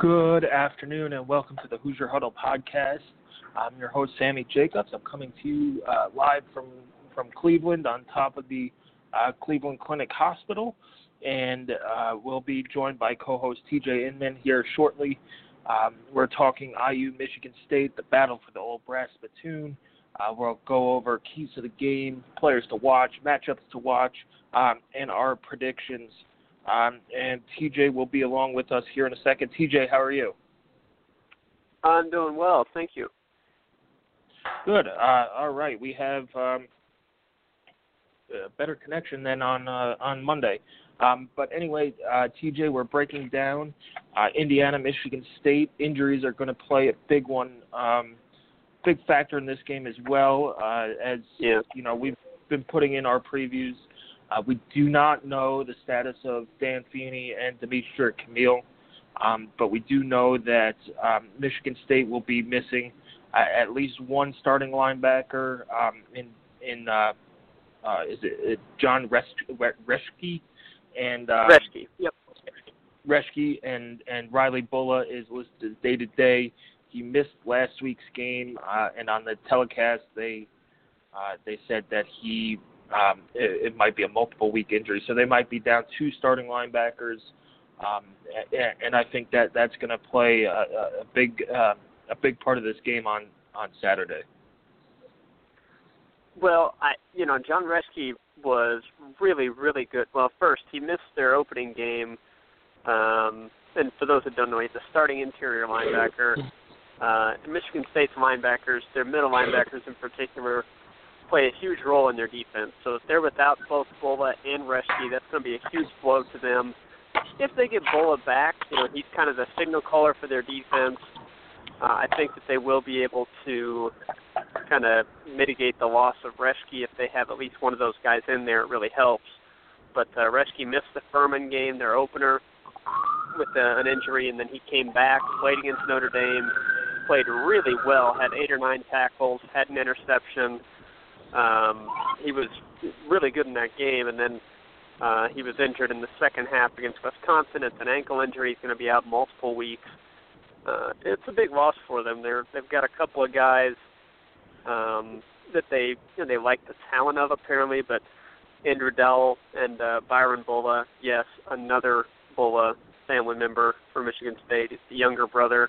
Good afternoon and welcome to the Hoosier Huddle podcast. I'm your host Sammy Jacobs. I'm coming to you uh, live from from Cleveland on top of the uh, Cleveland Clinic Hospital, and uh, we'll be joined by co-host TJ Inman here shortly. Um, we're talking IU Michigan State, the battle for the old brass spittoon. Uh, we'll go over keys to the game, players to watch, matchups to watch, um, and our predictions um, and TJ will be along with us here in a second. TJ, how are you? I'm doing well, thank you. Good. Uh, all right, we have um, a better connection than on uh, on Monday. Um, but anyway, uh, TJ, we're breaking down uh, Indiana, Michigan State. Injuries are going to play a big one, um, big factor in this game as well. Uh, as yeah. you know, we've been putting in our previews uh, we do not know the status of Dan Feeney and Dimitric Camiel, um, but we do know that um, Michigan State will be missing uh, at least one starting linebacker um, in in uh, uh, is it Jon Reschke and uh, Reschke. Yep. Reschke and and Riley Bullough is listed day to day. He missed last week's game, uh, and on the telecast they uh, they said that he um, it, it might be a multiple week injury. So they might be down two starting linebackers, um, and, and I think that that's going to play a, a big uh, a big part of this game on on Saturday. Well, I you know Jon Reschke was really really good. Well, first he missed their opening game, um, and for those that don't know, he's a starting interior linebacker. Uh, Michigan State's linebackers, their middle linebackers in particular, play a huge role in their defense. So if they're without both Bullough and Reschke, that's going to be a huge blow to them. If they get Bullough back, you know he's kind of the signal caller for their defense. Uh, I think that they will be able to kind of mitigate the loss of Reschke if they have at least one of those guys in there. It really helps. But uh, Reschke missed the Furman game, their opener, with uh, an injury, and then he came back, played against Notre Dame, played really well, had eight or nine tackles, had an interception um, he was really good in that game, and then uh, he was injured in the second half against Wisconsin. It's an ankle injury. He's going to be out multiple weeks. Uh, it's a big loss for them. They're they've got a couple of guys um, that they you know, they like the talent of apparently, but Andrew Dowell and uh, Byron Bullough, yes, another Bullough family member for Michigan State. He's the younger brother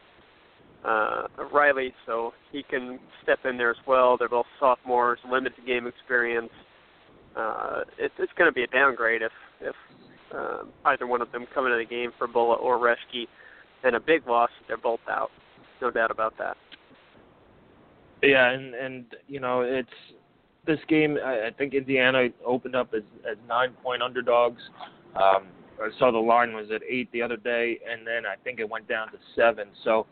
uh, Riley, so he can step in there as well. They're both sophomores, limited game experience. Uh, it, it's going to be a downgrade if if uh, either one of them come into the game for Bullough or Reschke, and a big loss. They're both out, no doubt about that. Yeah, and and you know it's this game. I, I think Indiana opened up as as nine point underdogs. Um, I saw the line was at eight the other day, and then I think it went down to seven. So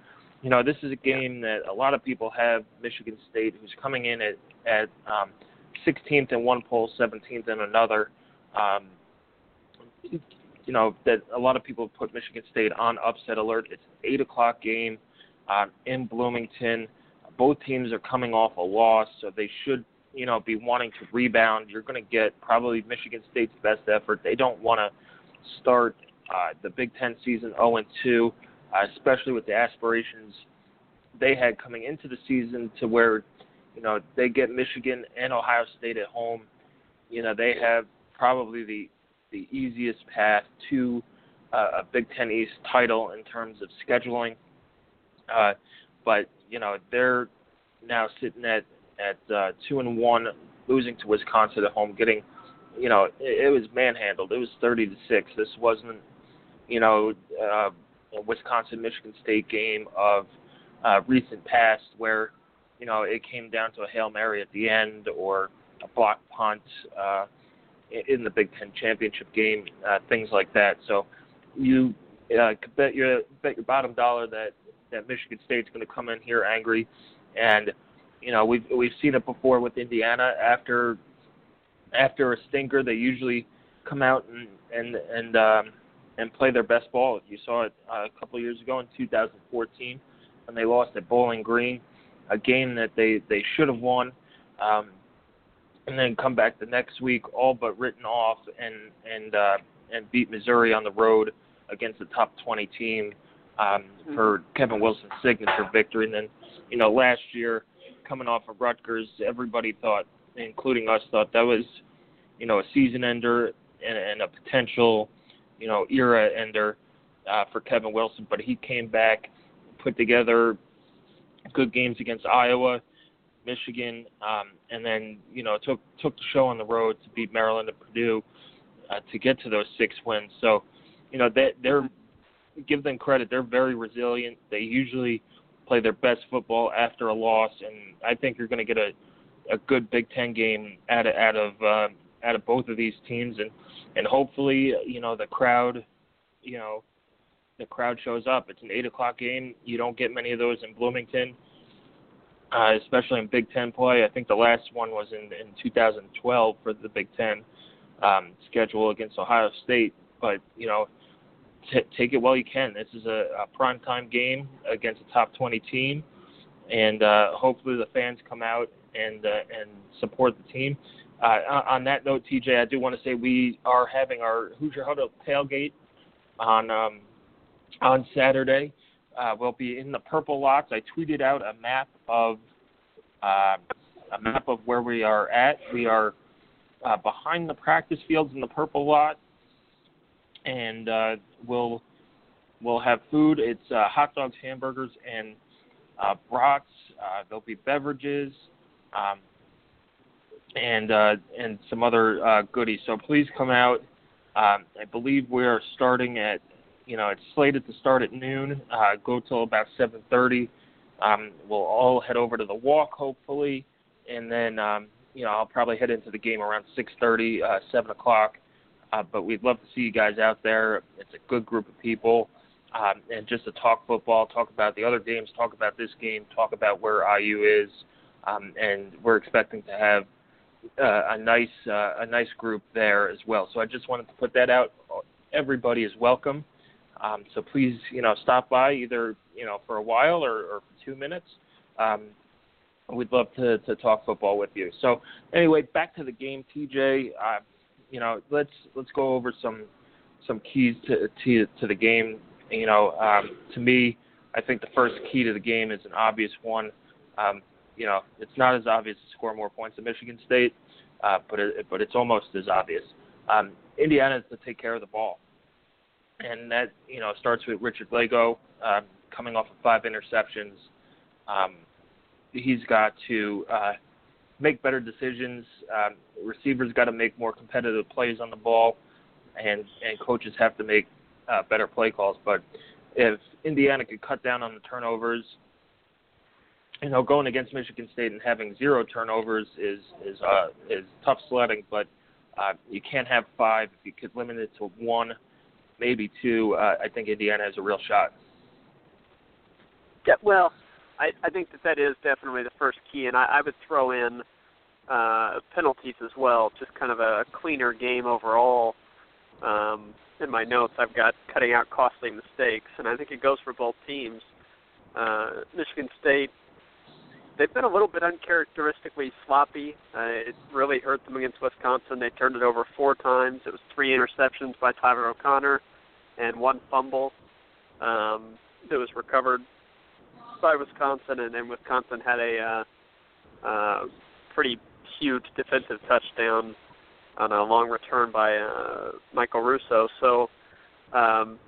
you know, this is a game that a lot of people have Michigan State, who's coming in at at um, 16th in one poll, 17th in another. Um, you know that a lot of people put Michigan State on upset alert. It's an eight o'clock game um, in Bloomington. Both teams are coming off a loss, so they should you know be wanting to rebound. You're going to get probably Michigan State's best effort. They don't want to start uh, the Big Ten season 0 and 2 uh, especially with the aspirations they had coming into the season to where, you know, they get Michigan and Ohio State at home. You know, they have probably the the easiest path to uh, a Big Ten East title in terms of scheduling. Uh, but you know, they're now sitting at at uh, two and one, losing to Wisconsin at home, getting, you know, it, it was manhandled. It was thirty to six. This wasn't, you know, uh, Wisconsin Michigan State game of uh, recent past where you know it came down to a hail mary at the end or a block punt uh, in the Big Ten championship game, uh, things like that. So you uh, bet your bet your bottom dollar that that Michigan State's going to come in here angry, and you know we've we've seen it before with Indiana after after a stinker they usually come out and and and um, and play their best ball. You saw it uh, a couple years ago in 2014 when they lost at Bowling Green, a game that they they should have won. Um, and then come back the next week, all but written off, and and uh, and beat Missouri on the road against a top 20 team um, for Kevin Wilson's signature victory. And then, you know, last year, coming off of Rutgers, everybody thought, including us, thought that was, you know, a season ender and, and a potential, you know, era ender uh, for Kevin Wilson. But he came back, put together good games against Iowa, Michigan, um, and then you know took took the show on the road to beat Maryland and Purdue uh, to get to those six wins. So, you know, they, they're give them credit. They're very resilient. They usually play their best football after a loss, and I think you're going to get a a good Big Ten game out of out of uh, out of both of these teams, and and hopefully, you know, the crowd, you know, the crowd shows up. It's an eight o'clock game. You don't get many of those in Bloomington. Uh, especially in Big Ten play. I think the last one was in in 2012 for the Big Ten um, schedule against Ohio State. But you know, t- take it while you can. This is a, a prime time game against a top 20 team, and uh, hopefully the fans come out and uh, and support the team. Uh, on that note, TJ, I do want to say we are having our Hoosier Huddle tailgate on um, on Saturday. Uh, we'll be in the purple lots. I tweeted out a map of uh, a map of where we are at. We are uh, behind the practice fields in the purple lot, and uh, we'll we'll have food. It's uh, hot dogs, hamburgers, and uh, brats. Uh, there'll be beverages, um, and uh, and some other uh, goodies. So please come out. Um, I believe we are starting at you know it's slated to start at noon. Uh, go till about 7:30. Um, we'll all head over to the walk hopefully, and then um, you know, I'll probably head into the game around 6:30, uh, 7 o'clock. Uh, but we'd love to see you guys out there. It's a good group of people, um, and just to talk football, talk about the other games, talk about this game, talk about where IU is, um, and we're expecting to have uh, a nice uh, a nice group there as well. So I just wanted to put that out. Everybody is welcome. Um, so please, you know, stop by either you know for a while or, or for two minutes. Um, we'd love to, to talk football with you. So anyway, back to the game, TJ. Uh, you know, let's let's go over some some keys to to, to the game. You know, um, to me, I think the first key to the game is an obvious one. Um, you know, it's not as obvious to score more points than Michigan State, uh, but it, but it's almost as obvious. Um, Indiana is to take care of the ball, and that you know starts with Richard Lagow uh, coming off of five interceptions. Um, he's got to uh, make better decisions. Um, receivers got to make more competitive plays on the ball, and and coaches have to make uh, better play calls. But if Indiana could cut down on the turnovers, you know, going against Michigan State and having zero turnovers is is uh, is tough sledding. But uh, you can't have five. If you could limit it to one, maybe two, uh, I think Indiana has a real shot. Yeah, well, I, I think that that is definitely the first key, and I, I would throw in uh, penalties as well, just kind of a cleaner game overall. Um, in my notes, I've got cutting out costly mistakes, and I think it goes for both teams. Uh, Michigan State, they've been a little bit uncharacteristically sloppy. Uh, it really hurt them against Wisconsin. They turned it over four times. It was three interceptions by Tyler O'Connor and one fumble um, that was recovered by Wisconsin, and then Wisconsin had a uh, uh, pretty huge defensive touchdown on a long return by uh, Michael Russo. So um,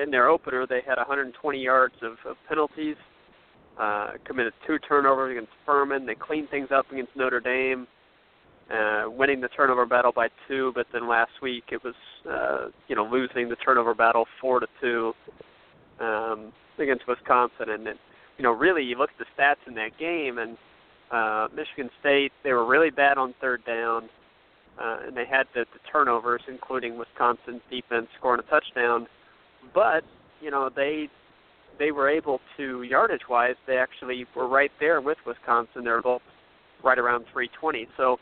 in their opener, they had 120 yards of, of penalties, uh, committed two turnovers against Furman. They cleaned things up against Notre Dame, uh, winning the turnover battle by two. But then last week, it was uh, you know losing the turnover battle four to two um, against Wisconsin, and it, you know, really you look at the stats in that game, and uh, Michigan State they were really bad on third down, uh, and they had the, the turnovers, including Wisconsin's defense scoring a touchdown. But you know, they they were able to yardage wise, they actually were right there with Wisconsin. They're both right around 320. So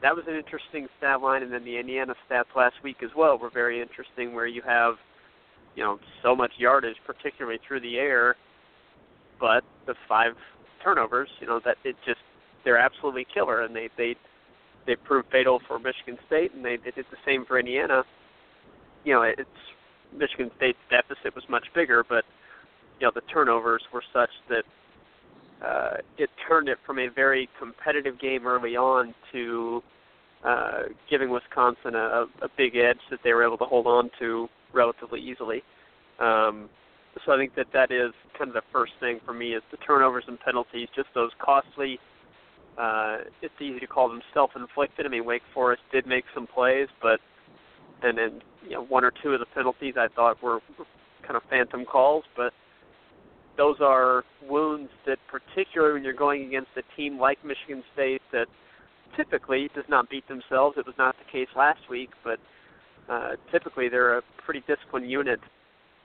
that was an interesting stat line, and then the Indiana stats last week as well were very interesting, where you have you know so much yardage, particularly through the air, but the five turnovers, you know that it just they're absolutely killer, and they they they proved fatal for Michigan State, and they, they did the same for Indiana. You know, it's Michigan State's deficit was much bigger, but you know the turnovers were such that uh, it turned it from a very competitive game early on to uh, giving Wisconsin a, a big edge that they were able to hold on to relatively easily. Um, so I think that that is kind of the first thing for me is the turnovers and penalties, just those costly. Uh, it's easy to call them self-inflicted. I mean, Wake Forest did make some plays, but and then you know one or two of the penalties I thought were, were kind of phantom calls, but those are wounds that, particularly when you're going against a team like Michigan State, that typically does not beat themselves. It was not the case last week, but uh, typically they're a pretty disciplined unit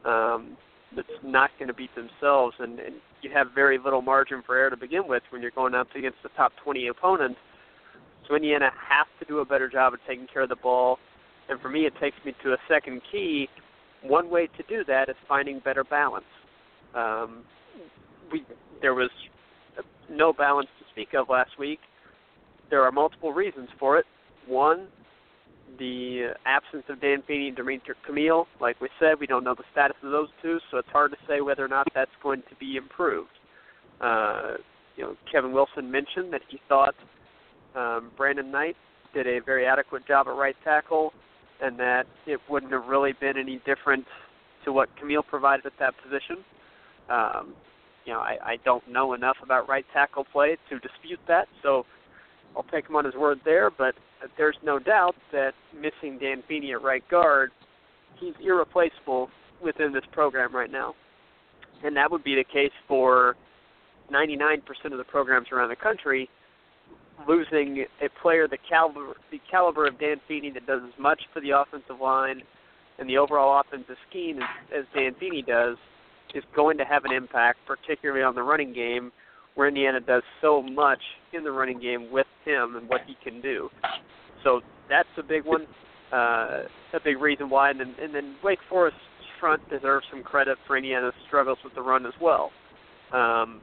um, that's not going to beat themselves, and, and you have very little margin for error to begin with when you're going up against the top 20 opponent. So Indiana has to do a better job of taking care of the ball, and for me, it takes me to a second key. One way to do that is finding better balance. Um, we there was no balance to speak of last week. There are multiple reasons for it. One, the absence of Dan Feeney and Dimitric Camiel. Like we said, we don't know the status of those two, so it's hard to say whether or not that's going to be improved. Uh, you know, Kevin Wilson mentioned that he thought um, Brandon Knight did a very adequate job at right tackle, and that it wouldn't have really been any different to what Camiel provided at that position. Um, you know, I, I don't know enough about right tackle play to dispute that, so I'll take him on his word there. But there's no doubt that missing Dan Feeney at right guard, he's irreplaceable within this program right now, and that would be the case for 99% of the programs around the country. Losing a player the caliber the caliber of Dan Feeney that does as much for the offensive line and the overall offensive scheme as, as Dan Feeney does is going to have an impact, particularly on the running game, where Indiana does so much in the running game with him and what he can do. So that's a big one, uh, a big reason why. And then, and then Wake Forest's front deserves some credit for Indiana's struggles with the run as well. Um,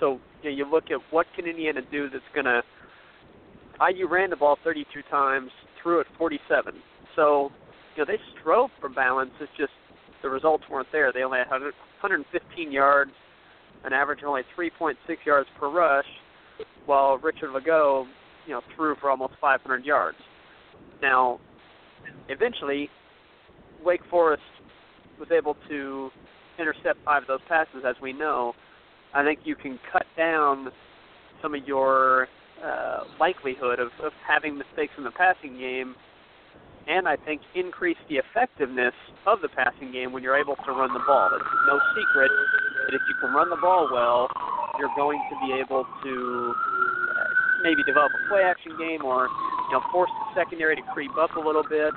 so you, know, you look at what can Indiana do that's going to. IU ran the ball 32 times, threw it 47. So you know they strove for balance. It's just the results weren't there. They only had 100, 115 yards, an average of only 3.6 yards per rush, while Richard Lagow, you know, threw for almost 500 yards. Now, eventually, Wake Forest was able to intercept five of those passes, as we know. I think you can cut down some of your uh, likelihood of, of having mistakes in the passing game and I think increase the effectiveness of the passing game when you're able to run the ball. It's no secret that if you can run the ball well, you're going to be able to uh, maybe develop a play action game or you know force the secondary to creep up a little bit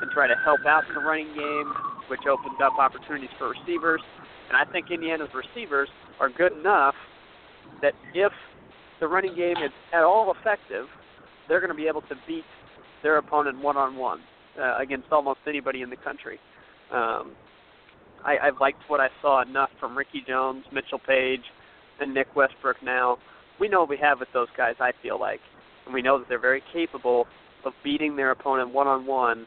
and try to help out in the running game, which opens up opportunities for receivers. And I think Indiana's receivers are good enough that if the running game is at all effective, they're going to be able to beat their opponent one on one against almost anybody in the country. Um, I, I liked what I saw enough from Ricky Jones, Mitchell Paige, and Nick Westbrook. Now we know what we have with those guys. I feel like, and we know that they're very capable of beating their opponent one on one.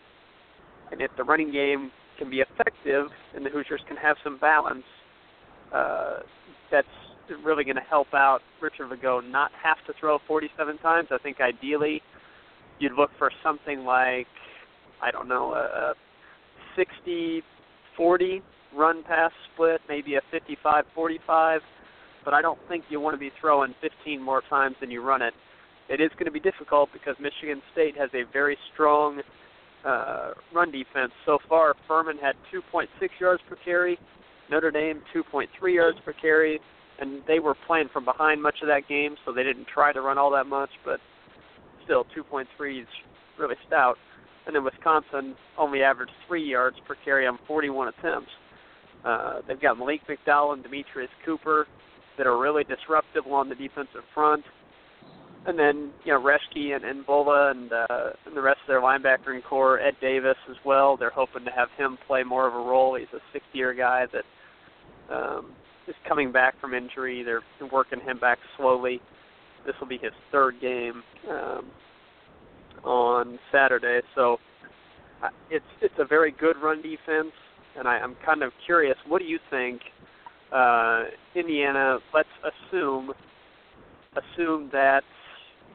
And if the running game can be effective and the Hoosiers can have some balance, uh, that's really going to help out Richard Lagow not have to throw 47 times. I think ideally you'd look for something like I don't know a, a 60 40 run pass split, maybe a 55 45, but I don't think you want to be throwing 15 more times than you run it. It is going to be difficult because Michigan State has a very strong uh, run defense. So far, Furman had 2.6 yards per carry, Notre Dame 2.3 yards per carry, and they were playing from behind much of that game, so they didn't try to run all that much. But still 2.3 is really stout. And then Wisconsin only averaged three yards per carry on 41 attempts. Uh, they've got Malik McDowell and Demetrius Cooper that are really disruptive along the defensive front. And then, you know, Reschke and, and Bullough and, uh, and the rest of their linebacker corps, Ed Davis as well. They're hoping to have him play more of a role. He's a six-year guy that um, is coming back from injury. They're working him back slowly. This will be his third game um, on Saturday. So uh, it's it's a very good run defense, and I, I'm kind of curious. What do you think? Uh, Indiana, let's assume assume that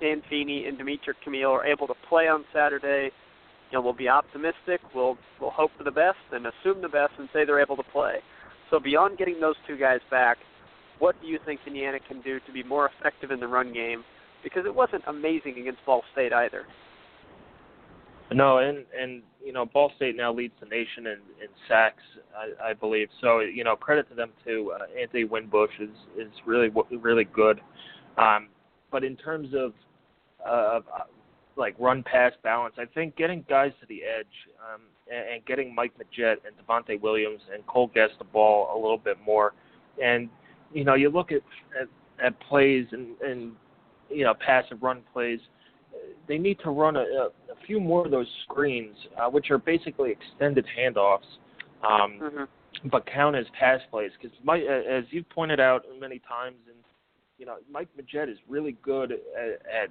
Dan Feeney and Dimitric Camiel are able to play on Saturday. You know, we'll be optimistic. We'll we'll hope for the best and assume the best and say they're able to play. So beyond getting those two guys back, what do you think Indiana can do to be more effective in the run game? Because it wasn't amazing against Ball State either. No, and and you know Ball State now leads the nation in, in sacks, I, I believe. So you know credit to them too. Uh, Anthony Winbush is is really really good. Um, but in terms of uh, like run pass balance, I think getting guys to the edge um, and, and getting Mike Majette and Devonte Williams and Cole Gest the ball a little bit more, and you know you look at at, at plays and and you know passive run plays they need to run a, a, a few more of those screens, uh, which are basically extended handoffs, um, mm-hmm. but count as pass plays. Because as you've pointed out many times, and you know, Mike Majette is really good at, at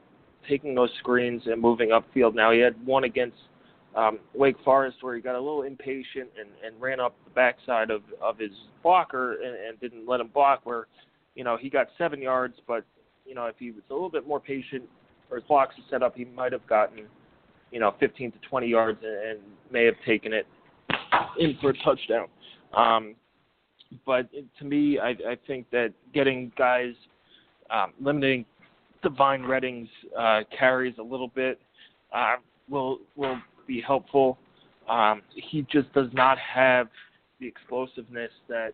taking those screens and moving upfield. Now he had one against um, Wake Forest where he got a little impatient and, and ran up the backside of of his blocker and, and didn't let him block. Where you know he got seven yards, but you know if he was a little bit more patient or his blocks are set up, he might have gotten, you know, 15 to 20 yards and, and may have taken it in for a touchdown. Um, but to me, I, I think that getting guys um, limiting Devine Redding's uh, carries a little bit uh, will will be helpful. Um, he just does not have the explosiveness that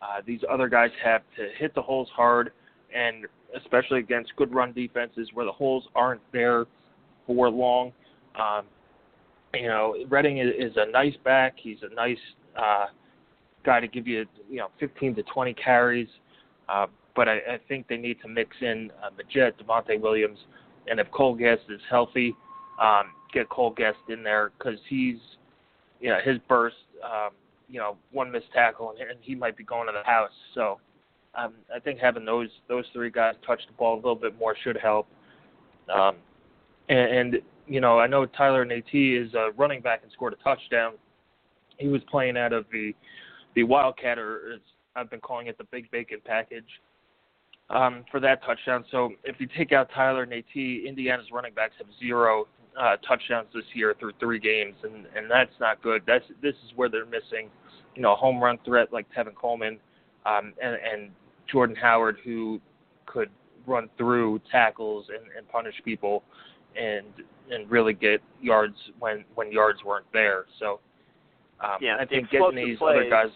uh, these other guys have to hit the holes hard and especially against good run defenses where the holes aren't there for long. Um, you know, Redding is, a nice back. He's a nice uh, guy to give you, you know, 15 to 20 carries. Uh, but I, I think they need to mix in uh, Majette, Devonte Williams, and if Cole Gest is healthy, um, get Cole Gest in there because he's, you know, his burst, um, you know, one missed tackle and, and he might be going to the house. So um, I think having those those three guys touch the ball a little bit more should help. Um, and, and you know, I know Tyler Nate is a running back and scored a touchdown. He was playing out of the the Wildcat, or as I've been calling it, the Big Bacon package, um, for that touchdown. So if you take out Tyler Nate, Indiana's running backs have zero uh, touchdowns this year through three games, and and that's not good. That's this is where they're missing, you know, a home run threat like Tevin Coleman, um, and and Jordan Howard who could run through tackles and, and punish people and and really get yards when when yards weren't there. So um, yeah, I think getting these plays, other guys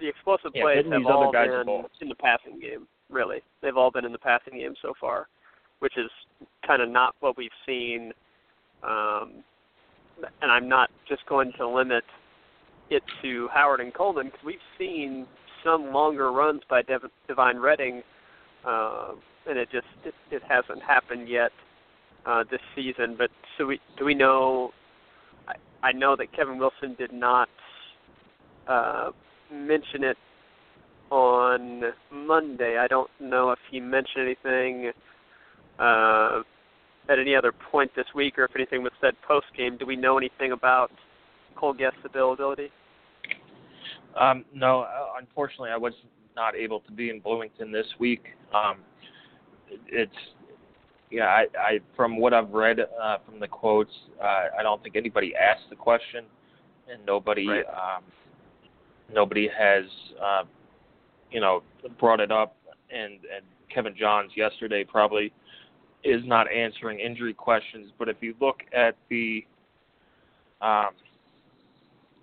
the explosive yeah, plays have these all other guys been in the passing game. Really, they've all been in the passing game so far, which is kind of not what we've seen. Um, and I'm not just going to limit it to Howard and Coleman because we've seen some longer runs by Dev- Devine Redding, uh, and it just it, it hasn't happened yet uh, this season. But so we do we know? I, I know that Kevin Wilson did not uh, mention it on Monday. I don't know if he mentioned anything uh, at any other point this week, or if anything was said post game. Do we know anything about Cole Gest's availability? Um, no, uh, unfortunately, I was not able to be in Bloomington this week. Um, it's yeah, I, I from what I've read uh, from the quotes, uh, I don't think anybody asked the question, and nobody right. um, nobody has uh, you know brought it up. And and Kevin Johns yesterday probably is not answering injury questions. But if you look at the um,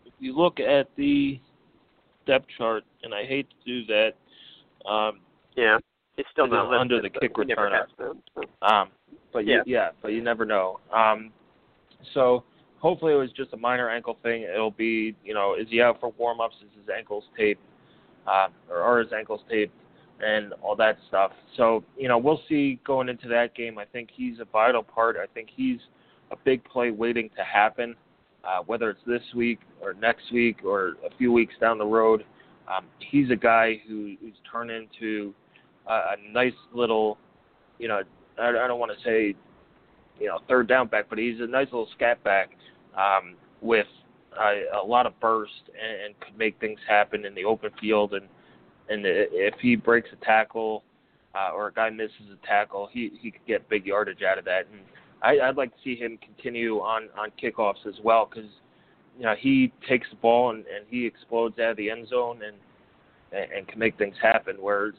if you look at the depth chart, and I hate to do that. Um, yeah, it's still not listed, under the kick returner. been, so. Um, but Yeah. You, yeah, but you never know. Um, so hopefully it was just a minor ankle thing. It'll be, you know, is he out for warm ups? Is his ankles taped? Uh, or are his ankles taped? And all that stuff. So, you know, we'll see going into that game. I think he's a vital part. I think he's a big play waiting to happen, uh, whether it's this week or next week or a few weeks down the road. Um, he's a guy who, who's turned into a, a nice little, you know, I, I don't want to say, you know, third down back, but he's a nice little scat back um, with a, a lot of burst and, and could make things happen in the open field. And and if he breaks a tackle uh, or a guy misses a tackle, he he could get big yardage out of that. And I, I'd like to see him continue on on kickoffs as well because you know he takes the ball and, and he explodes out of the end zone and and, can make things happen. Whereas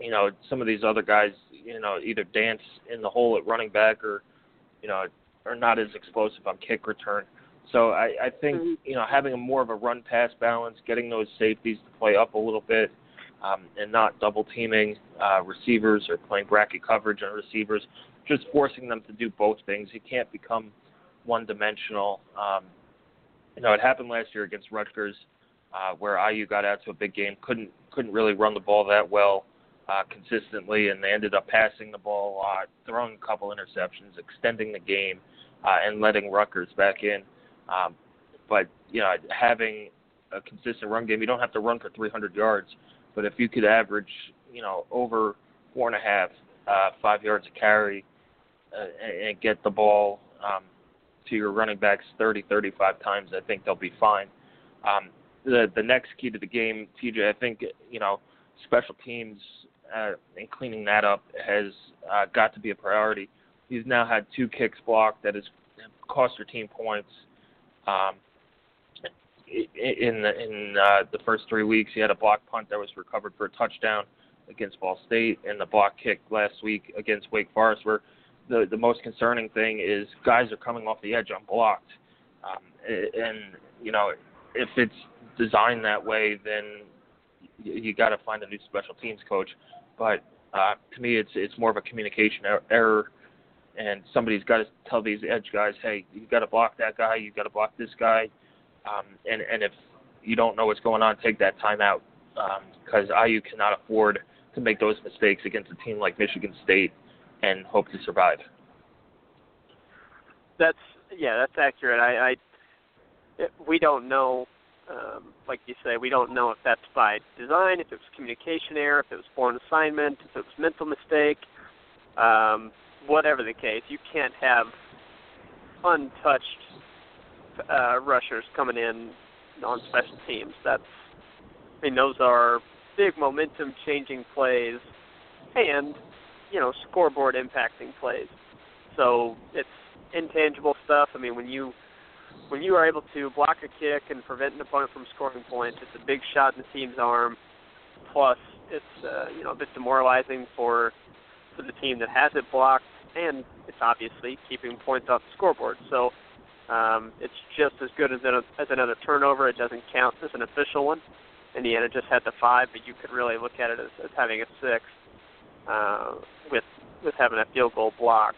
you know some of these other guys, you know, either dance in the hole at running back or you know are not as explosive on kick return. So I, I think mm-hmm. you know having a more of a run pass balance, getting those safeties to play up a little bit, um, and not double teaming uh, receivers or playing bracket coverage on receivers, just forcing them to do both things. You can't become one dimensional. Um, you know, it happened last year against Rutgers, uh, where IU got out to a big game, couldn't couldn't really run the ball that well uh, consistently, and they ended up passing the ball a lot, throwing a couple interceptions, extending the game, uh, and letting Rutgers back in. Um, but you know, having a consistent run game, you don't have to run for 300 yards, but if you could average, you know, over four and a half, uh, five yards a carry, uh, and, get the ball um, to your running backs 30, 35 times, I think they'll be fine. Um, the the next key to the game, TJ, I think you know, special teams uh, and cleaning that up has uh, got to be a priority. He's now had two kicks blocked that has cost your team points. Um, in the in uh, the first three weeks, he had a block punt that was recovered for a touchdown against Ball State, and the block kick last week against Wake Forest, where the the most concerning thing is guys are coming off the edge unblocked, um, and you know if it's designed that way, then you, got to find a new special teams coach. But uh, to me, it's it's more of a communication er- error, and somebody's got to tell these edge guys, hey, you got to block that guy, you got to block this guy, um, and and if you don't know what's going on, take that time out because um, IU cannot afford to make those mistakes against a team like Michigan State and hope to survive. That's yeah, that's accurate. I, I we don't know um, like you say, we don't know if that's by design, if it was communication error, if it was born assignment, if it was mental mistake, um, whatever the case. You can't have untouched uh, rushers coming in on special teams. That's, I mean, those are big momentum changing plays, and you know, scoreboard impacting plays. So it's intangible stuff. I mean, when you when you are able to block a kick and prevent an opponent from scoring points, it's a big shot in the team's arm. Plus, it's uh, you know a bit demoralizing for for the team that has it blocked, and it's obviously keeping points off the scoreboard. So um, it's just as good as, a, as another turnover. It doesn't count as an official one. Indiana just had the five, but you could really look at it as, as having a six uh, with with having a field goal blocked.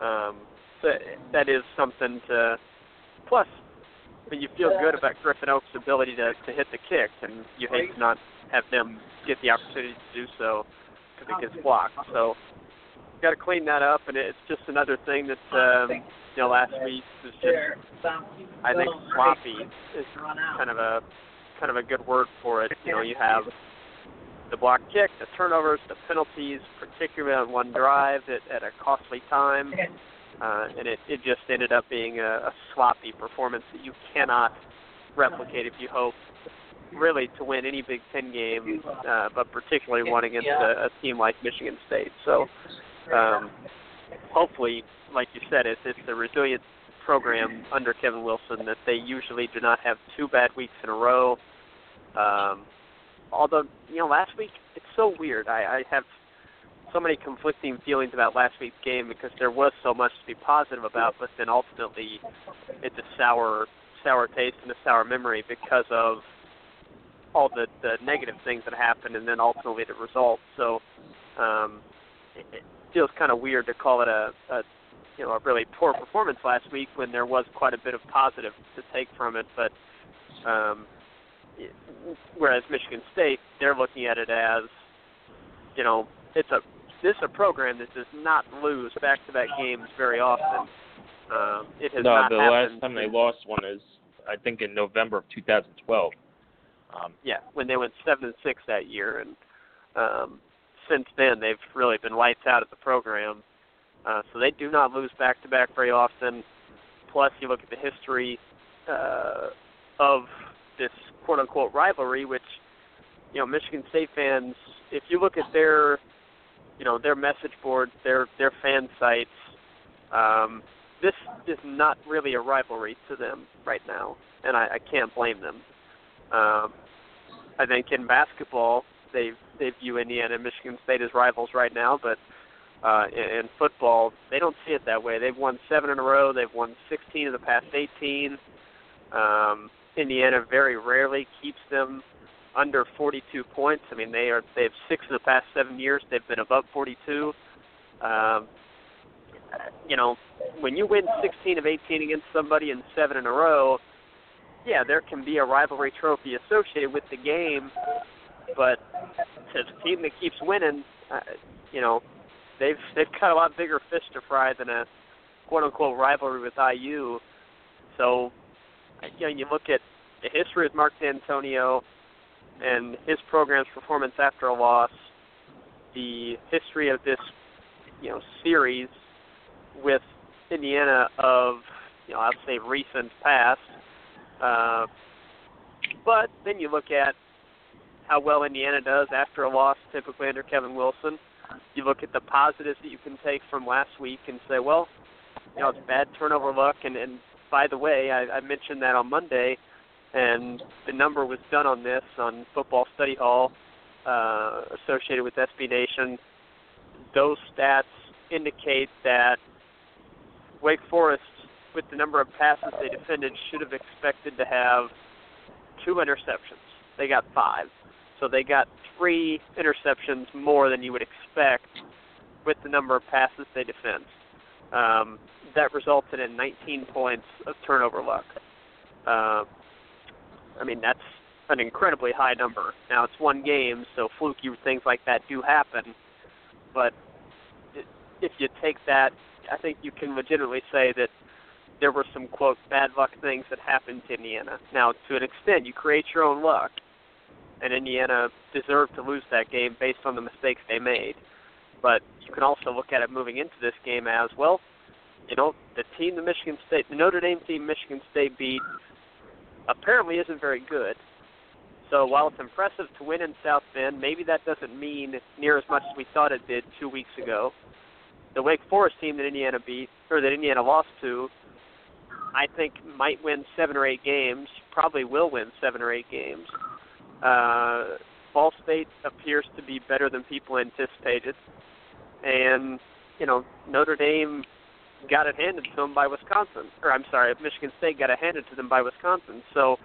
Um, so that is something to Plus, but you feel good about Griffin Oakes' ability to, to hit the kick, and you hate to not have them get the opportunity to do so because it gets blocked. So got to clean that up, and it's just another thing that um, you know last week was just I think sloppy is kind of a kind of a good word for it. You know, you have the block kick, the turnovers, the penalties, particularly on one drive at, at a costly time uh, and it, it just ended up being a, a sloppy performance that you cannot replicate if you hope really to win any Big Ten game, uh, but particularly one against a, a team like Michigan State. So um, hopefully, like you said, it's, it's a resilient program under Kevin Wilson that they usually do not have two bad weeks in a row. Um, although you know, last week it's so weird. I, I have so many conflicting feelings about last week's game because there was so much to be positive about, but then ultimately it's a sour sour taste and a sour memory because of all the the negative things that happened and then ultimately the result. So um, feels kind of weird to call it a, a you know a really poor performance last week when there was quite a bit of positive to take from it. But um, whereas Michigan State, they're looking at it as you know it's a this is a program that does not lose back-to-back games very often. Um, it has no, not the happened last time they lost one is I think in November of 2012. Um, yeah, when they went seven and six that year, and um, since then they've really been lights out at the program. Uh, so they do not lose back to back very often. Plus, you look at the history uh, of this quote unquote rivalry, which you know Michigan State fans, if you look at their you know their message boards, their their fan sites, um, this is not really a rivalry to them right now, and I, I can't blame them. Um, I think in basketball, they they view Indiana and Michigan State as rivals right now, but uh, in, in football, they don't see it that way. They've won seven in a row. They've won 16 of the past 18. Um, Indiana very rarely keeps them under 42 points. I mean, they are they have six of the past seven years. They've been above 42. Um, you know, when you win 16 of 18 against somebody and seven in a row, yeah, there can be a rivalry trophy associated with the game, but to the team that keeps winning, uh, you know, they've they've got a lot bigger fish to fry than a quote unquote rivalry with IU. So, you know, you look at the history of Mark Dantonio and his program's performance after a loss, the history of this, you know, series with Indiana of, you know, I'll say recent past. Uh, but then you look at how well Indiana does after a loss, typically under Kevin Wilson. You look at the positives that you can take from last week and say, well, you know, it's bad turnover luck. And, and by the way, I, I mentioned that on Monday, and the number was done on this on Football Study Hall uh, associated with SB Nation. Those stats indicate that Wake Forest, with the number of passes they defended, should have expected to have two interceptions. They got five. So they got three interceptions more than you would expect with the number of passes they defend. Um, that resulted in 19 points of turnover luck. Uh, I mean, that's an incredibly high number. Now, it's one game, so fluky things like that do happen. But if you take that, I think you can legitimately say that there were some, quote, bad luck things that happened to Indiana. Now, to an extent, you create your own luck and Indiana deserved to lose that game based on the mistakes they made. But you can also look at it moving into this game as well. You know, the team the Michigan State, the Notre Dame team Michigan State beat, apparently isn't very good. So while it's impressive to win in South Bend, maybe that doesn't mean near as much as we thought it did two weeks ago. The Wake Forest team that Indiana beat, or that Indiana lost to, I think might win seven or eight games. Probably will win seven or eight games. Uh, Ball State appears to be better than people anticipated, and you know Notre Dame got it handed to them by Wisconsin, or I'm sorry, Michigan State got it handed to them by Wisconsin. So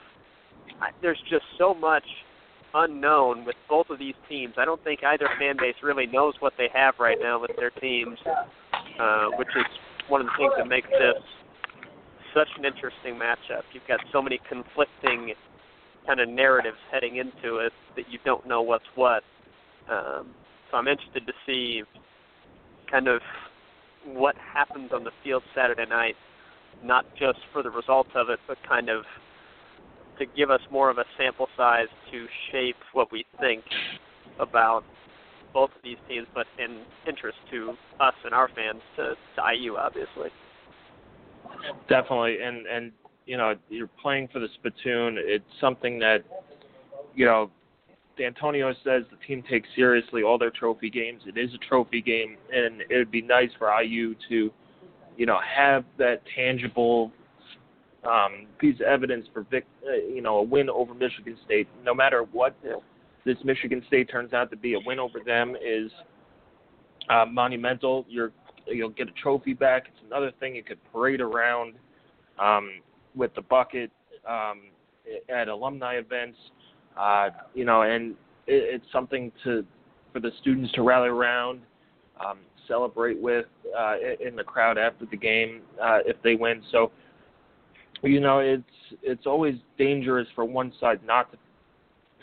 I, there's just so much unknown with both of these teams. I don't think either fan base really knows what they have right now with their teams, uh, which is one of the things that makes this such an interesting matchup. You've got so many conflicting kind of narratives heading into it that you don't know what's what. Um, so I'm interested to see kind of what happens on the field Saturday night, not just for the results of it, but kind of to give us more of a sample size to shape what we think about both of these teams, but in interest to us and our fans to, to IU, obviously. Definitely, and and you know you're playing for the spittoon. It's something that you know Dantonio says the team takes seriously all their trophy games. It is a trophy game, and it would be nice for IU to you know have that tangible um, piece of evidence for vic, uh, you know a win over Michigan State. No matter what this Michigan State turns out to be, a win over them is uh, monumental. You're you'll get a trophy back. It's another thing you could parade around. Um, with the bucket um, at alumni events, uh, you know, and it, it's something to for the students to rally around. Um, celebrate with uh, in the crowd after the game uh, if they win. So, you know, it's it's always dangerous for one side not to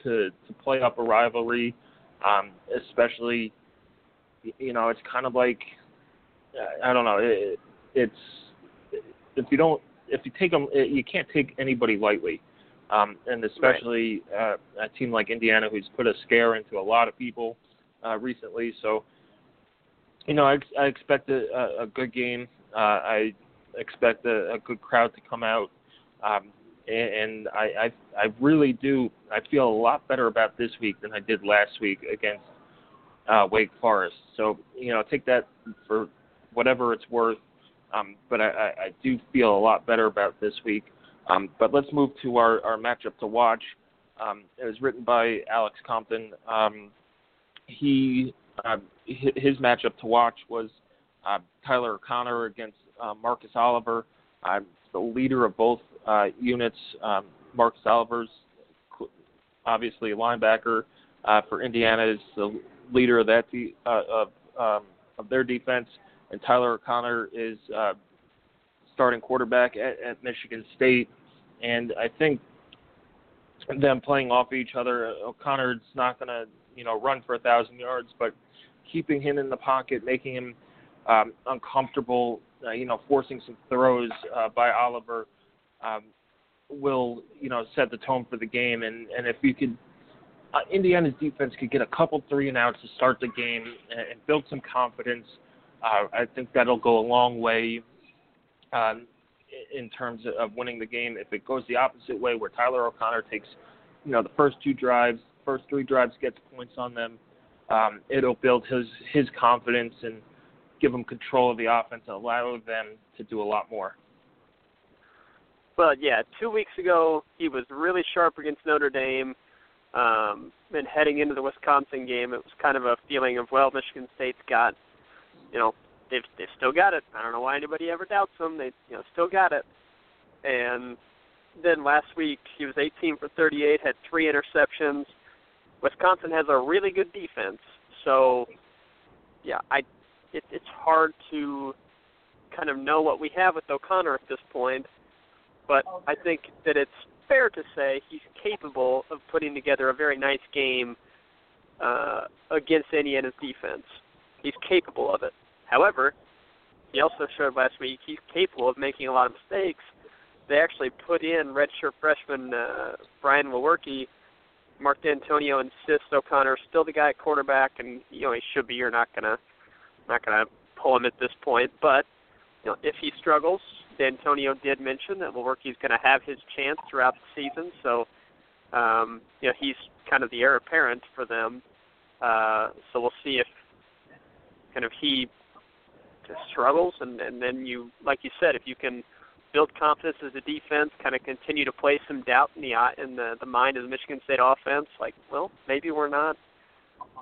to, to play up a rivalry, um, especially you know it's kind of like I don't know it, it's if you don't if you take them you can't take anybody lightly. Um, and especially right. uh, a team like Indiana, who's put a scare into a lot of people uh, recently. So, you know, I, I expect a, a good game. Uh, I expect a, a good crowd to come out, um, and, and I, I I really do. I feel a lot better about this week than I did last week against uh, Wake Forest. So, you know, take that for whatever it's worth. Um, but I, I, do feel a lot better about this week. Um, but let's move to our, our matchup to watch. Um, it was written by Alex Compton. Um, he uh, his matchup to watch was uh, Tyler O'Connor against uh, Marcus Oliver. Uh, the leader of both uh, units. Um, Marcus Oliver's obviously a linebacker uh, for Indiana is the leader of that de- uh, of um, of their defense, and Tyler O'Connor is uh, starting quarterback at, at Michigan State and I think them playing off each other, O'Connor's not going to you know run for a thousand yards, but keeping him in the pocket, making him um, uncomfortable, uh, you know, forcing some throws uh, by Oliver um, will you know set the tone for the game. And and if you could, uh, Indiana's defense could get a couple three and outs to start the game and, and build some confidence. Uh, I think that'll go a long way. Um, in terms of winning the game. If it goes the opposite way, where Tyler O'Connor takes, you know, the first two drives, first three drives gets points on them, um, it'll build his his confidence and give him control of the offense and allow them to do a lot more. Well, yeah, two weeks ago he was really sharp against Notre Dame. Um, and heading into the Wisconsin game, it was kind of a feeling of well, Michigan State's got, you know, they've they've still got it. I don't know why anybody ever doubts them. They you know still got it. And then last week he was 18 for 38, had three interceptions. Wisconsin has a really good defense, so yeah, I it, it's hard to kind of know what we have with O'Connor at this point. But I think that it's fair to say he's capable of putting together a very nice game uh, against Indiana's defense. He's capable of it. However, he also showed last week he's capable of making a lot of mistakes. They actually put in redshirt freshman uh, Brian Lewerke. Mark Dantonio insists O'Connor is still the guy at quarterback, and you know he should be. You're not gonna not gonna pull him at this point, but you know if he struggles, Dantonio did mention that Lewerke's going to have his chance throughout the season. So um, you know he's kind of the heir apparent for them. Uh, so we'll see if kind of he struggles, and and then you, like you said, if you can build confidence as a defense, kind of continue to play some doubt in the in the the mind of the Michigan State offense, like, well, maybe we're not,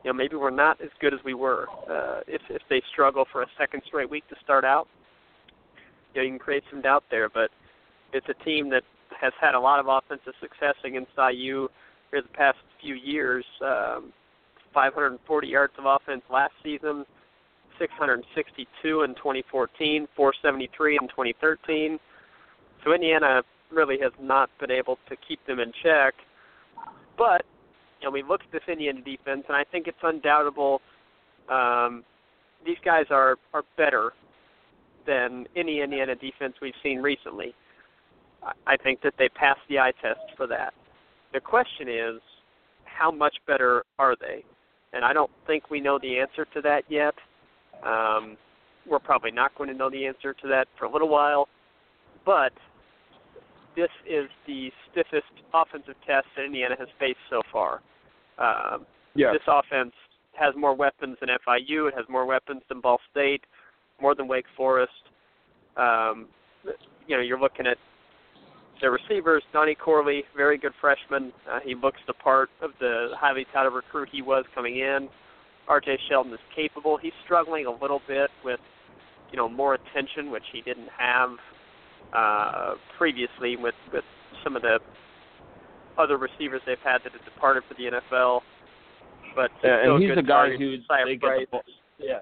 you know, maybe we're not as good as we were. Uh, if if they struggle for a second straight week to start out, you know, you can create some doubt there. But it's a team that has had a lot of offensive success against IU here the past few years. Um, 540 yards of offense last season. 662 in 2014, 473 in 2013. So Indiana really has not been able to keep them in check. But you know, we look at this Indiana defense, and I think it's undoubtable um, these guys are are better than any Indiana defense we've seen recently. I think that they passed the eye test for that. The question is, how much better are they? And I don't think we know the answer to that yet. Um, we're probably not going to know the answer to that for a little while, but this is the stiffest offensive test that Indiana has faced so far. Um, yeah. This offense has more weapons than FIU. It has more weapons than Ball State, more than Wake Forest. Um, you know, you're looking at the receivers. Donnie Corley, very good freshman. Uh, he looks the part of the highly touted recruit he was coming in. R.J. Shelton is capable. He's struggling a little bit with, you know, more attention, which he didn't have uh, previously with with some of the other receivers they've had that have departed for the NFL. But yeah, and he's a guy who they get the ball, yeah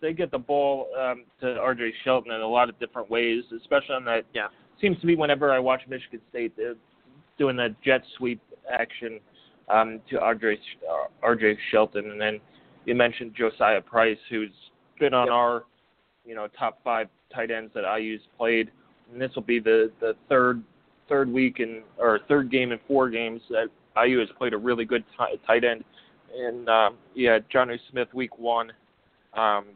they get the ball um, to R.J. Shelton in a lot of different ways, especially on that. Yeah. Seems to be whenever I watch Michigan State, they're doing that jet sweep action um, to R.J. Uh, R.J. Shelton, and then you mentioned Josiah Price, who's been on Yep. our, you know, top five tight ends that IU's played, and this will be the the third third week in or third game in four games that IU has played a really good ti- tight end. And um, yeah, Jonnu Smith week one, um,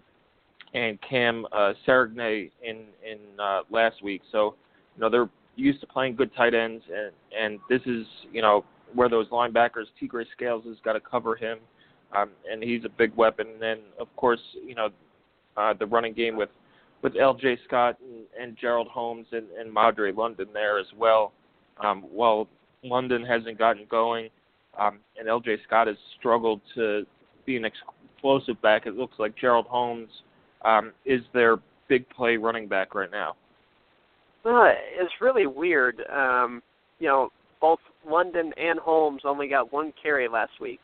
and Cam uh, Serigne in in uh, last week. So you know they're used to playing good tight ends, and and this is you know where those linebackers Tegray Scales has got to cover him, um, and he's a big weapon. And then of course you know uh, the running game with with L.J. Scott and, and Gerald Holmes and, and Madre London there as well. Um, while London hasn't gotten going, um, and L.J. Scott has struggled to be an explosive back, it looks like Gerald Holmes um, is their big play running back right now. Uh, it's really weird. Um, you know, both London and Holmes only got one carry last week.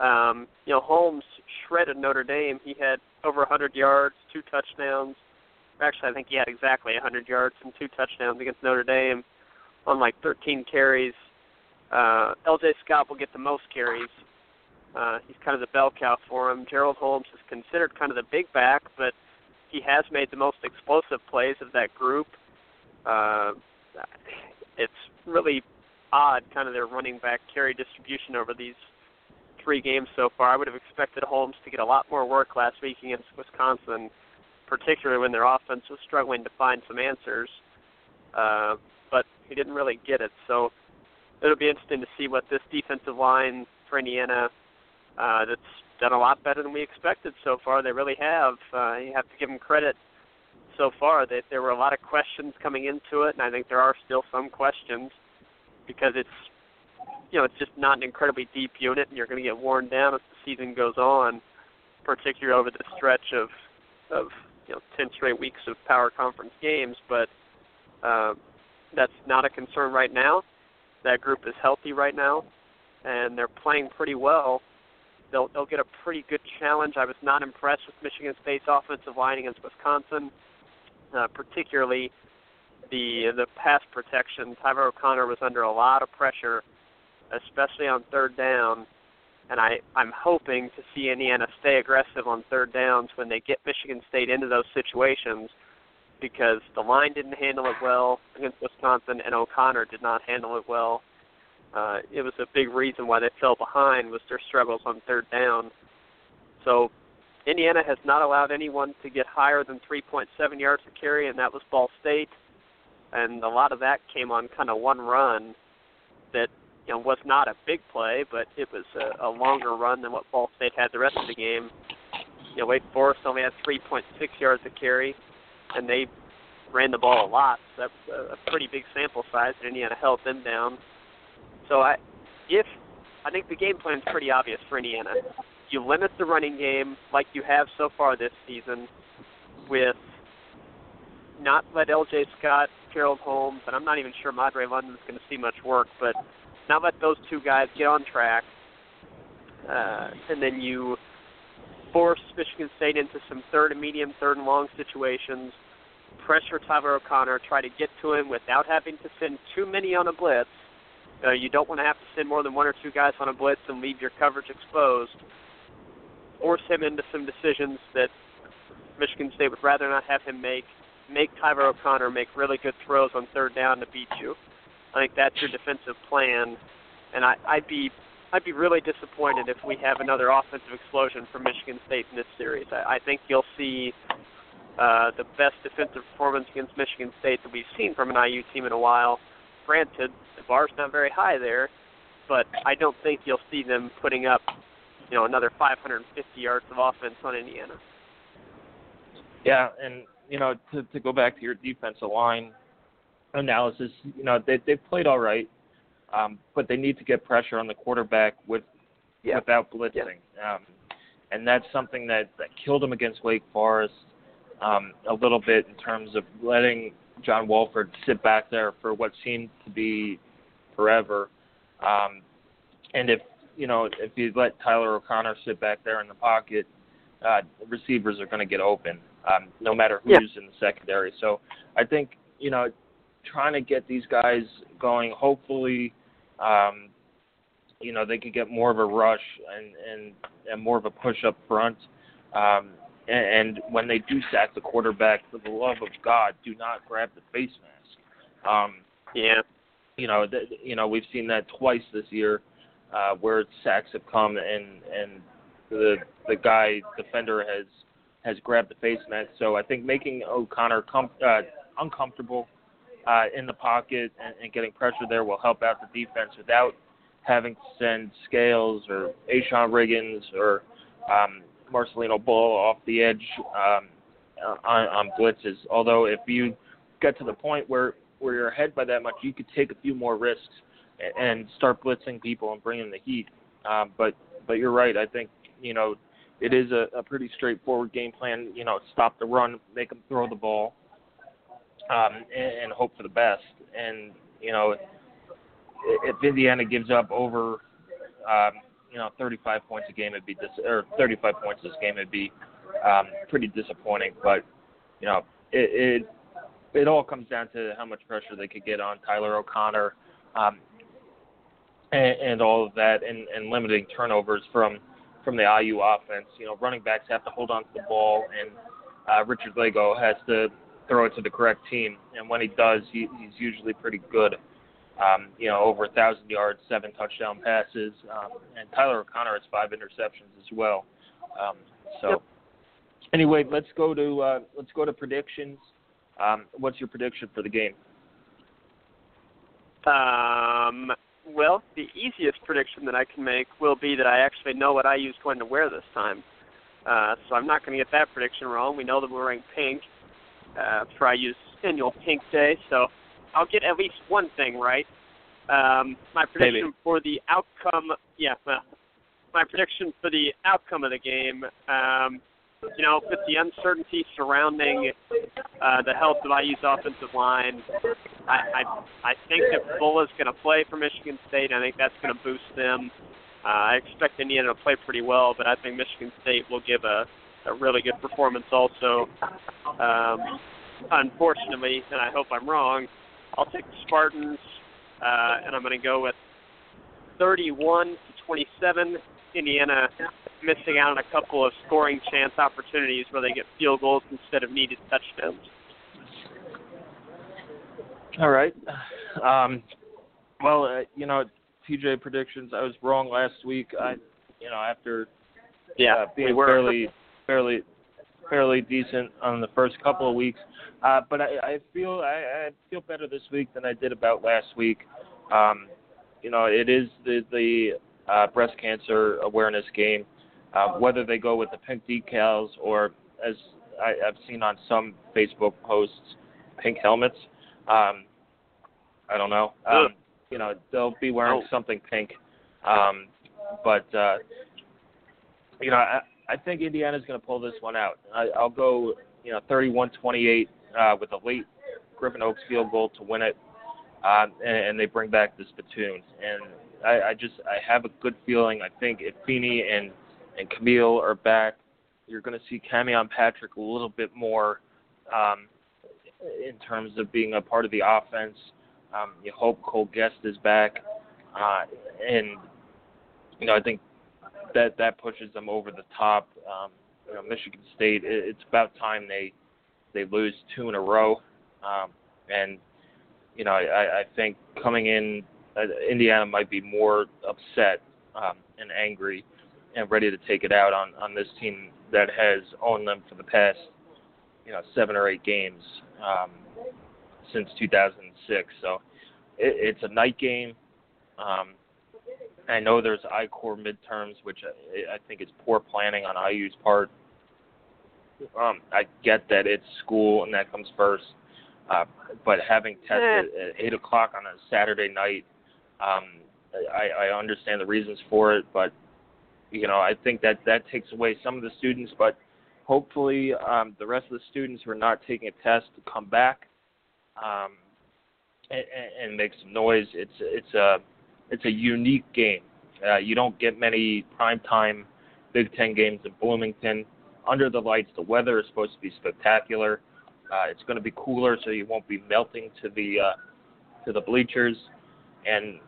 Um, you know, Holmes shredded Notre Dame. He had over 100 yards, two touchdowns. Actually, I think he had exactly 100 yards and two touchdowns against Notre Dame on like 13 carries. Uh, L.J. Scott will get the most carries. Uh, he's kind of the bell cow for him. Gerald Holmes is considered kind of the big back, but he has made the most explosive plays of that group. Uh, it's really odd, kind of their running back carry distribution over these three games so far. I would have expected Holmes to get a lot more work last week against Wisconsin, particularly when their offense was struggling to find some answers. Uh, but he didn't really get it. So it'll be interesting to see what this defensive line for Indiana uh, that's done a lot better than we expected so far. They really have. Uh, you have to give them credit so far that there were a lot of questions coming into it, and I think there are still some questions because it's you know it's just not an incredibly deep unit, and you're going to get worn down as the season goes on, particularly over the stretch of of you know ten straight weeks of power conference games. But uh, that's not a concern right now. That group is healthy right now, and they're playing pretty well. They'll they'll get a pretty good challenge. I was not impressed with Michigan State's offensive line against Wisconsin, uh, particularly the the pass protection. Tyler O'Connor was under a lot of pressure, especially on third down, and I I'm hoping to see Indiana stay aggressive on third downs when they get Michigan State into those situations, because the line didn't handle it well against Wisconsin, and O'Connor did not handle it well. Uh, it was a big reason why they fell behind was their struggles on third down. So Indiana has not allowed anyone to get higher than 3.7 yards a carry, and that was Ball State. And a lot of that came on kind of one run that you know was not a big play, but it was a, a longer run than what Ball State had the rest of the game. You know, Wake Forest only had 3.6 yards a carry, and they ran the ball a lot. So that was a, a pretty big sample size, and Indiana held them down. So I, if I think the game plan is pretty obvious for Indiana. You limit the running game like you have so far this season, with not let L.J. Scott, Gerald Holmes, and I'm not even sure Madre London's going to see much work, but not let those two guys get on track, uh, and then you force Michigan State into some third and medium, third and long situations. Pressure Tyler O'Connor, try to get to him without having to send too many on a blitz. Uh, you don't want to have to send more than one or two guys on a blitz and leave your coverage exposed. Force him into some decisions that Michigan State would rather not have him make. Make Tyler O'Connor make really good throws on third down to beat you. I think that's your defensive plan, and I, I'd be I'd be really disappointed if we have another offensive explosion from Michigan State in this series. I, I think you'll see uh, the best defensive performance against Michigan State that we've seen from an IU team in a while. Granted, the bar's not very high there, but I don't think you'll see them putting up, you know, another 550 yards of offense on Indiana. Yeah, and you know to to go back to your defensive line analysis, you know they they've played all right, um, but they need to get pressure on the quarterback with Yeah. without blitzing, um, and that's something that that killed them against Wake Forest um, a little bit in terms of letting John Wolford sit back there for what seemed to be forever, um, and if you know if you let Tyler O'Connor sit back there in the pocket uh, receivers are going to get open, um, no matter who's Yeah. in the secondary. So I think you know, trying to get these guys going. Hopefully, um, you know, they could get more of a rush and and, and more of a push up front. Um, and, and when they do sack the quarterback, for the love of God, do not grab the face mask. Um, Yeah. you know, th- you know, we've seen that twice this year, uh, where sacks have come and and the the guy defender has has grabbed the face mask. So I think making O'Connor com- uh, uncomfortable uh, in the pocket and, and getting pressure there will help out the defense without having to send Scales or Ashawn Riggins or um, Marcelino Ball off the edge um, on, on blitzes. Although if you get to the point where where you're ahead by that much, you could take a few more risks and, start blitzing people and bringing the heat. Um, but but you're right. I think you know it is a, a pretty straightforward game plan. You know, stop the run, make them throw the ball, um, and, and hope for the best. And you know, if Indiana gives up over um, you know 35 points a game, it'd be dis- or 35 points this game, it'd be um, pretty disappointing. But you know, it, it it all comes down to how much pressure they could get on Tyler O'Connor, um, and, all of that, and, and limiting turnovers from from the IU offense. You know, running backs have to hold on to the ball, and uh, Richard Lagow has to throw it to the correct team. And when he does, he, he's usually pretty good. Um, you know, over a thousand yards, seven touchdown passes, um, and Tyler O'Connor has five interceptions as well. Um, so, Yep. anyway, let's go to uh, let's go to predictions. Um, what's your prediction for the game? Um, well, the easiest prediction that I can make will be that I actually know what IU's going to wear this time. Uh, so I'm not going to get that prediction wrong. We know that we're wearing pink uh, for IU's annual Pink Day, so I'll get at least one thing right. Um, my prediction Maybe. for the outcome, yeah, well, my prediction for the outcome of the game, um, you know, with the uncertainty surrounding uh, the health of IU's offensive line, I, I, I think that Bull is going to play for Michigan State. I think that's going to boost them. Uh, I expect Indiana to play pretty well, but I think Michigan State will give a, a really good performance also. Um, unfortunately, and I hope I'm wrong, I'll take the Spartans, uh, and I'm going to go with 31 to 27. Indiana missing out on a couple of scoring chance opportunities where they get field goals instead of needed touchdowns. All right. Um, well, uh, you know, TJ predictions. I was wrong last week. I, you know, after Yeah, uh, being we were. fairly, fairly, fairly decent on the first couple of weeks. Uh, but I, I feel I, I feel better this week than I did about last week. Um, you know, it is the the uh, breast cancer awareness game. Uh, whether they go with the pink decals or, as I, I've seen on some Facebook posts, pink helmets. Um, I don't know. Um, you know, they'll be wearing Oh. something pink. Um, but uh, you know, I, I think Indiana's going to pull this one out. I, I'll go, you know, 31-28 uh, with a late Griffin Oakes field goal to win it, uh, and, and they bring back the spittoon. And I, I just I have a good feeling. I think if Feeney and and Camiel are back, you're going to see Camion Patrick a little bit more um, in terms of being a part of the offense. Um, you hope Cole Gest is back, uh, and you know I think that that pushes them over the top. Um, you know, Michigan State. It, it's about time they they lose two in a row, um, and you know I, I think coming in, uh, Indiana might be more upset um, and angry and ready to take it out on on this team that has owned them for the past you know seven or eight games um, since 2006. So it, it's a night game. Um, I know there's I-Core midterms, which I, I think is poor planning on IU's part. Um, I get that it's school and that comes first, uh, but having tested at eight o'clock on a Saturday night, um, I, I understand the reasons for it, but you know I think that that takes away some of the students. But hopefully, um, the rest of the students who are not taking a test come back um, and, and make some noise. It's it's a it's a unique game. Uh, you don't get many primetime Big Ten games in Bloomington. under the lights. The weather is supposed to be spectacular. Uh, it's going to be cooler, so you won't be melting to the uh, to the bleachers, and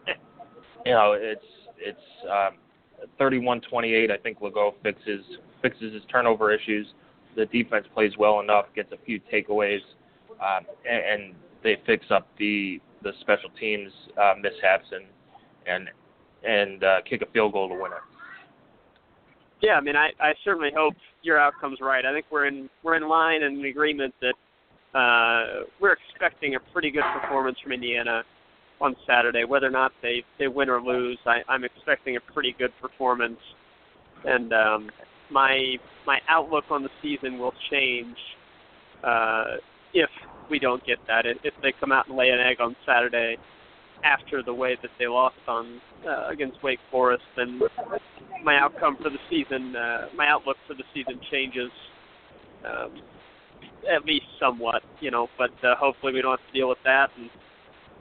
you know it's it's um, 31-28. I think Lagow fixes fixes his turnover issues. The defense plays well enough, gets a few takeaways, um, and, and they fix up the the special teams uh, mishaps and and and uh, kick a field goal to win it. Yeah, I mean, I, I certainly hope your outcome's right. I think we're in we're in line and in agreement that uh, we're expecting a pretty good performance from Indiana on Saturday. Whether or not they they win or lose, I, I'm expecting a pretty good performance, and um, my my outlook on the season will change uh, if we don't get that. If they come out and lay an egg on Saturday after the way that they lost on uh, against Wake Forest, then my outcome for the season, uh, my outlook for the season changes um, at least somewhat, you know. But uh, hopefully we don't have to deal with that. And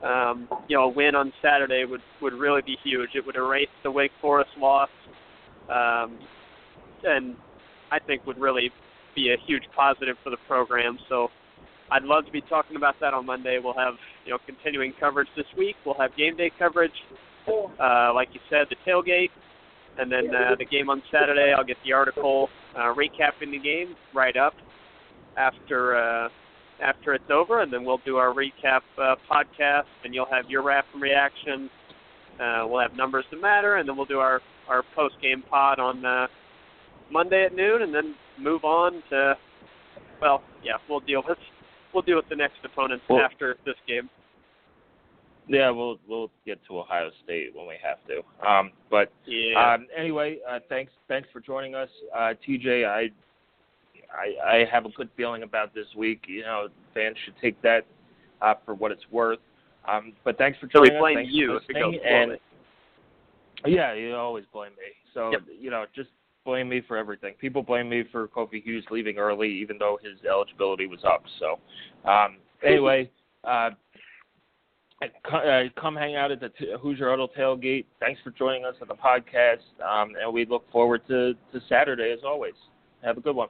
um, you know, a win on Saturday would would really be huge. It would erase the Wake Forest loss, um, and I think would really be a huge positive for the program. So I'd love to be talking about that on Monday. We'll have you know continuing coverage this week. We'll have game day coverage, uh, like you said, the tailgate, and then uh, the game on Saturday. I'll get the article uh, recapping the game right up after uh, after it's over, and then we'll do our recap uh, podcast, and you'll have your rap and reaction. Uh, we'll have numbers that matter, and then we'll do our our post game pod on uh, Monday at noon, and then move on to well, yeah, we'll deal with we'll deal with the next opponents well, after this game. Yeah, we'll we'll get to Ohio State when we have to. Um, but yeah. Um, anyway, uh, thanks thanks for joining us, uh, TJ. I, I I have a good feeling about this week. You know, fans should take that uh, for what it's worth. Um, but thanks for joining so we blame us. you if it goes and, Yeah, you always blame me. So yep. you know, just blame me for everything. People blame me for Kofi Hughes leaving early, even though his eligibility was up. So, um, anyway, uh, uh, come hang out at the Hoosier Huddle tailgate. Thanks for joining us on the podcast, um, and we look forward to, to Saturday as always. Have a good one.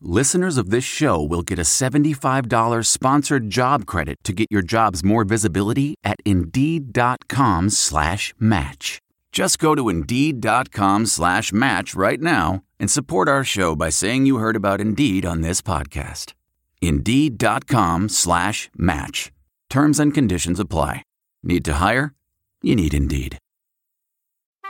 listeners of this show will get a $75 sponsored job credit to get your jobs more visibility at Indeed.com slash match. Just go to Indeed.com slash match right now and support our show by saying you heard about Indeed on this podcast. Indeed.com slash match. Terms and conditions apply. Need to hire? You need Indeed.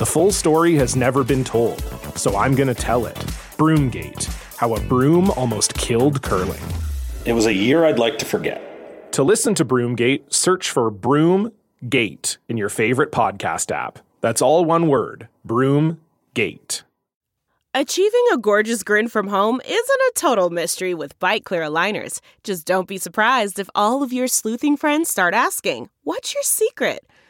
The full story has never been told, so I'm going to tell it. Broomgate How a Broom Almost Killed Curling. It was a year I'd like to forget. To listen to Broomgate, search for Broomgate in your favorite podcast app. That's all one word Broomgate. Achieving a gorgeous grin from home isn't a total mystery with Byte Clear aligners. Just don't be surprised if all of your sleuthing friends start asking, What's your secret?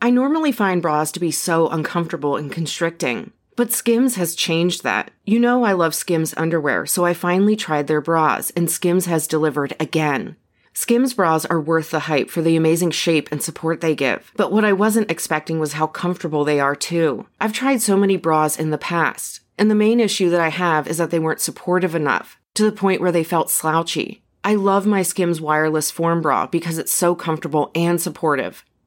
I normally find bras to be so uncomfortable and constricting, but Skims has changed that. You know, I love Skims underwear, so I finally tried their bras, and Skims has delivered again. Skims bras are worth the hype for the amazing shape and support they give, but what I wasn't expecting was how comfortable they are too. I've tried so many bras in the past, and the main issue that I have is that they weren't supportive enough, to the point where they felt slouchy. I love my Skims wireless form bra because it's so comfortable and supportive.